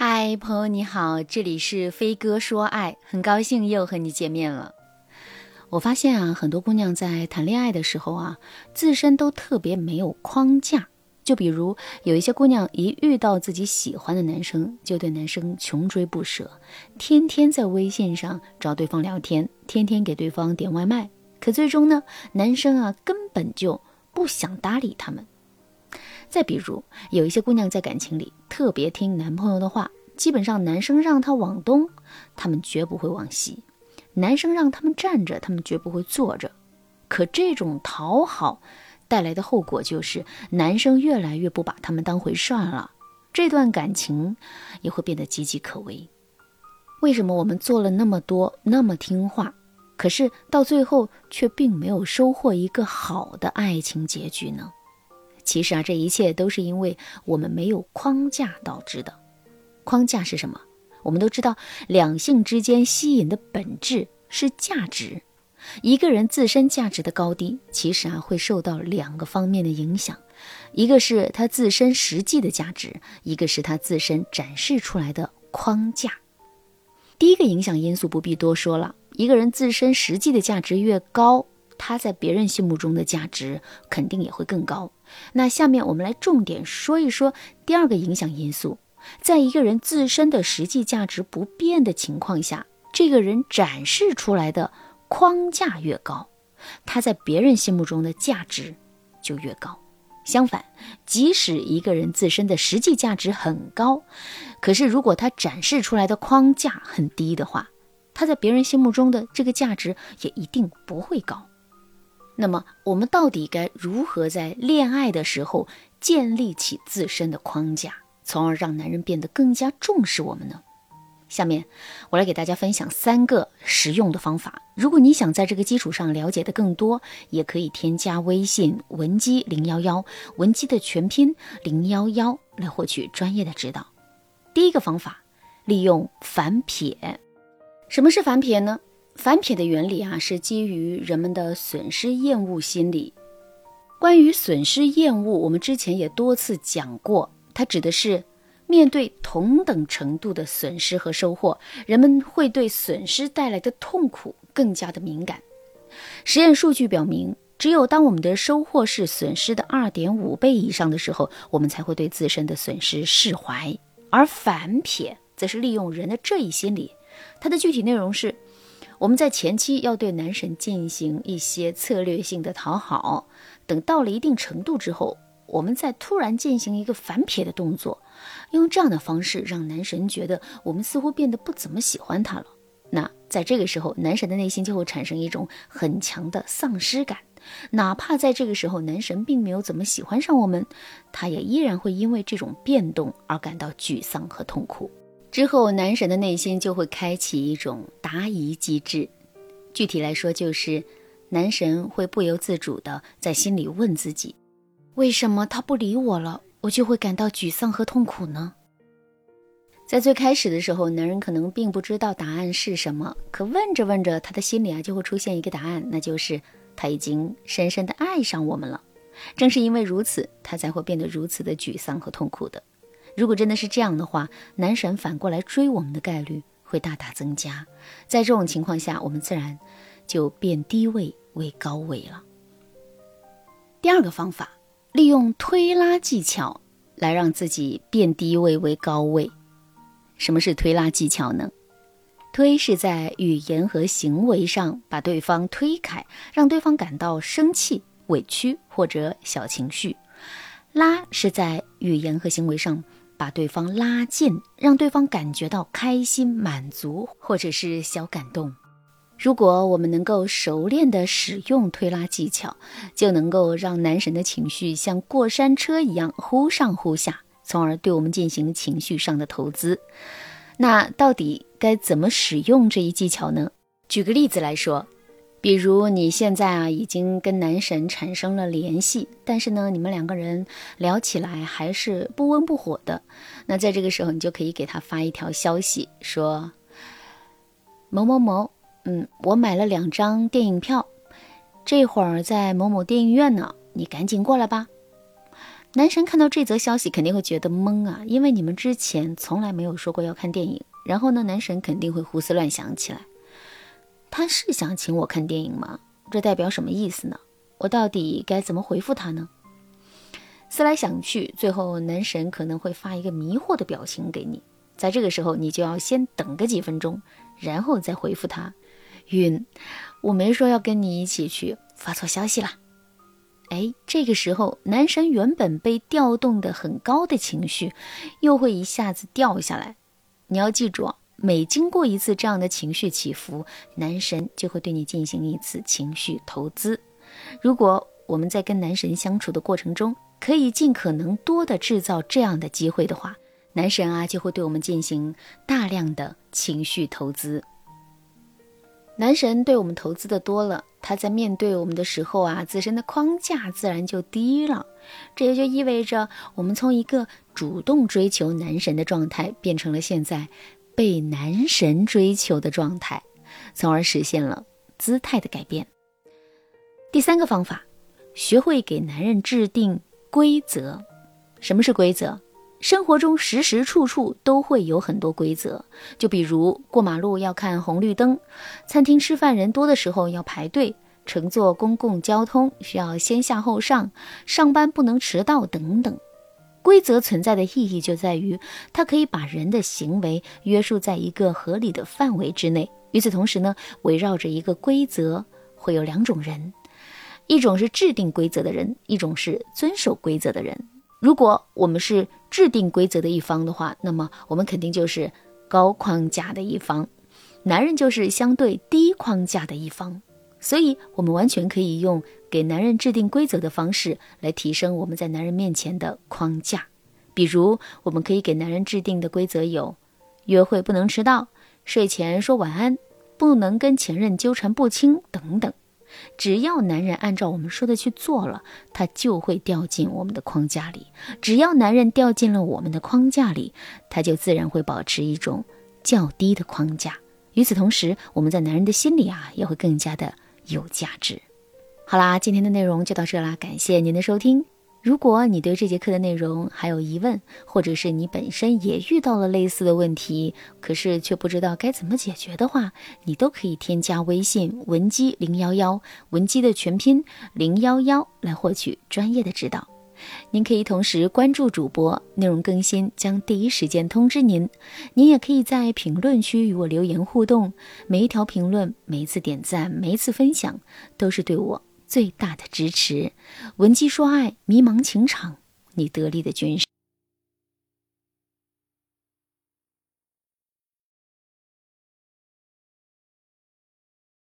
嗨，朋友你好，这里是飞哥说爱，很高兴又和你见面了。我发现啊，很多姑娘在谈恋爱的时候啊，自身都特别没有框架。就比如有一些姑娘一遇到自己喜欢的男生，就对男生穷追不舍，天天在微信上找对方聊天，天天给对方点外卖。可最终呢，男生啊根本就不想搭理他们。再比如，有一些姑娘在感情里特别听男朋友的话，基本上男生让她往东，她们绝不会往西；男生让他们站着，她们绝不会坐着。可这种讨好带来的后果就是，男生越来越不把她们当回事了，这段感情也会变得岌岌可危。为什么我们做了那么多，那么听话，可是到最后却并没有收获一个好的爱情结局呢？其实啊，这一切都是因为我们没有框架导致的。框架是什么？我们都知道，两性之间吸引的本质是价值。一个人自身价值的高低，其实啊会受到两个方面的影响，一个是他自身实际的价值，一个是他自身展示出来的框架。第一个影响因素不必多说了，一个人自身实际的价值越高。他在别人心目中的价值肯定也会更高。那下面我们来重点说一说第二个影响因素，在一个人自身的实际价值不变的情况下，这个人展示出来的框架越高，他在别人心目中的价值就越高。相反，即使一个人自身的实际价值很高，可是如果他展示出来的框架很低的话，他在别人心目中的这个价值也一定不会高。那么，我们到底该如何在恋爱的时候建立起自身的框架，从而让男人变得更加重视我们呢？下面我来给大家分享三个实用的方法。如果你想在这个基础上了解的更多，也可以添加微信文姬零幺幺，文姬的全拼零幺幺来获取专业的指导。第一个方法，利用反撇。什么是反撇呢？反撇的原理啊，是基于人们的损失厌恶心理。关于损失厌恶，我们之前也多次讲过，它指的是面对同等程度的损失和收获，人们会对损失带来的痛苦更加的敏感。实验数据表明，只有当我们的收获是损失的二点五倍以上的时候，我们才会对自身的损失释怀。而反撇则是利用人的这一心理，它的具体内容是。我们在前期要对男神进行一些策略性的讨好，等到了一定程度之后，我们再突然进行一个反撇的动作，用这样的方式让男神觉得我们似乎变得不怎么喜欢他了。那在这个时候，男神的内心就会产生一种很强的丧失感，哪怕在这个时候男神并没有怎么喜欢上我们，他也依然会因为这种变动而感到沮丧和痛苦。之后，男神的内心就会开启一种答疑机制。具体来说，就是男神会不由自主的在心里问自己：为什么他不理我了，我就会感到沮丧和痛苦呢？在最开始的时候，男人可能并不知道答案是什么，可问着问着，他的心里啊就会出现一个答案，那就是他已经深深的爱上我们了。正是因为如此，他才会变得如此的沮丧和痛苦的。如果真的是这样的话，男神反过来追我们的概率会大大增加。在这种情况下，我们自然就变低位为高位了。第二个方法，利用推拉技巧来让自己变低位为高位。什么是推拉技巧呢？推是在语言和行为上把对方推开，让对方感到生气、委屈或者小情绪；拉是在语言和行为上。把对方拉近，让对方感觉到开心、满足，或者是小感动。如果我们能够熟练地使用推拉技巧，就能够让男神的情绪像过山车一样忽上忽下，从而对我们进行情绪上的投资。那到底该怎么使用这一技巧呢？举个例子来说。比如你现在啊，已经跟男神产生了联系，但是呢，你们两个人聊起来还是不温不火的。那在这个时候，你就可以给他发一条消息，说：“某某某，嗯，我买了两张电影票，这会儿在某某电影院呢，你赶紧过来吧。”男神看到这则消息肯定会觉得懵啊，因为你们之前从来没有说过要看电影。然后呢，男神肯定会胡思乱想起来。他是想请我看电影吗？这代表什么意思呢？我到底该怎么回复他呢？思来想去，最后男神可能会发一个迷惑的表情给你。在这个时候，你就要先等个几分钟，然后再回复他。晕，我没说要跟你一起去，发错消息了。哎，这个时候，男神原本被调动的很高的情绪，又会一下子掉下来。你要记住，每经过一次这样的情绪起伏，男神就会对你进行一次情绪投资。如果我们在跟男神相处的过程中，可以尽可能多的制造这样的机会的话，男神啊就会对我们进行大量的情绪投资。男神对我们投资的多了，他在面对我们的时候啊，自身的框架自然就低了。这也就意味着，我们从一个主动追求男神的状态，变成了现在被男神追求的状态，从而实现了姿态的改变。第三个方法，学会给男人制定规则。什么是规则？生活中时时处处都会有很多规则，就比如过马路要看红绿灯，餐厅吃饭人多的时候要排队，乘坐公共交通需要先下后上，上班不能迟到等等。规则存在的意义就在于，它可以把人的行为约束在一个合理的范围之内。与此同时呢，围绕着一个规则会有两种人，一种是制定规则的人，一种是遵守规则的人。如果我们是制定规则的一方的话，那么我们肯定就是高框架的一方，男人就是相对低框架的一方，所以我们完全可以用给男人制定规则的方式来提升我们在男人面前的框架。比如，我们可以给男人制定的规则有：约会不能迟到，睡前说晚安，不能跟前任纠缠不清等等。只要男人按照我们说的去做了，他就会掉进我们的框架里。只要男人掉进了我们的框架里，他就自然会保持一种较低的框架。与此同时，我们在男人的心里啊，也会更加的有价值。好啦，今天的内容就到这啦，感谢您的收听。如果你对这节课的内容还有疑问，或者是你本身也遇到了类似的问题，可是却不知道该怎么解决的话，你都可以添加微信文姬零幺幺，文姬的全拼零幺幺来获取专业的指导。您可以同时关注主播，内容更新将第一时间通知您。您也可以在评论区与我留言互动，每一条评论、每一次点赞、每一次分享，都是对我。最大的支持，文姬说爱，迷茫情场，你得力的军师。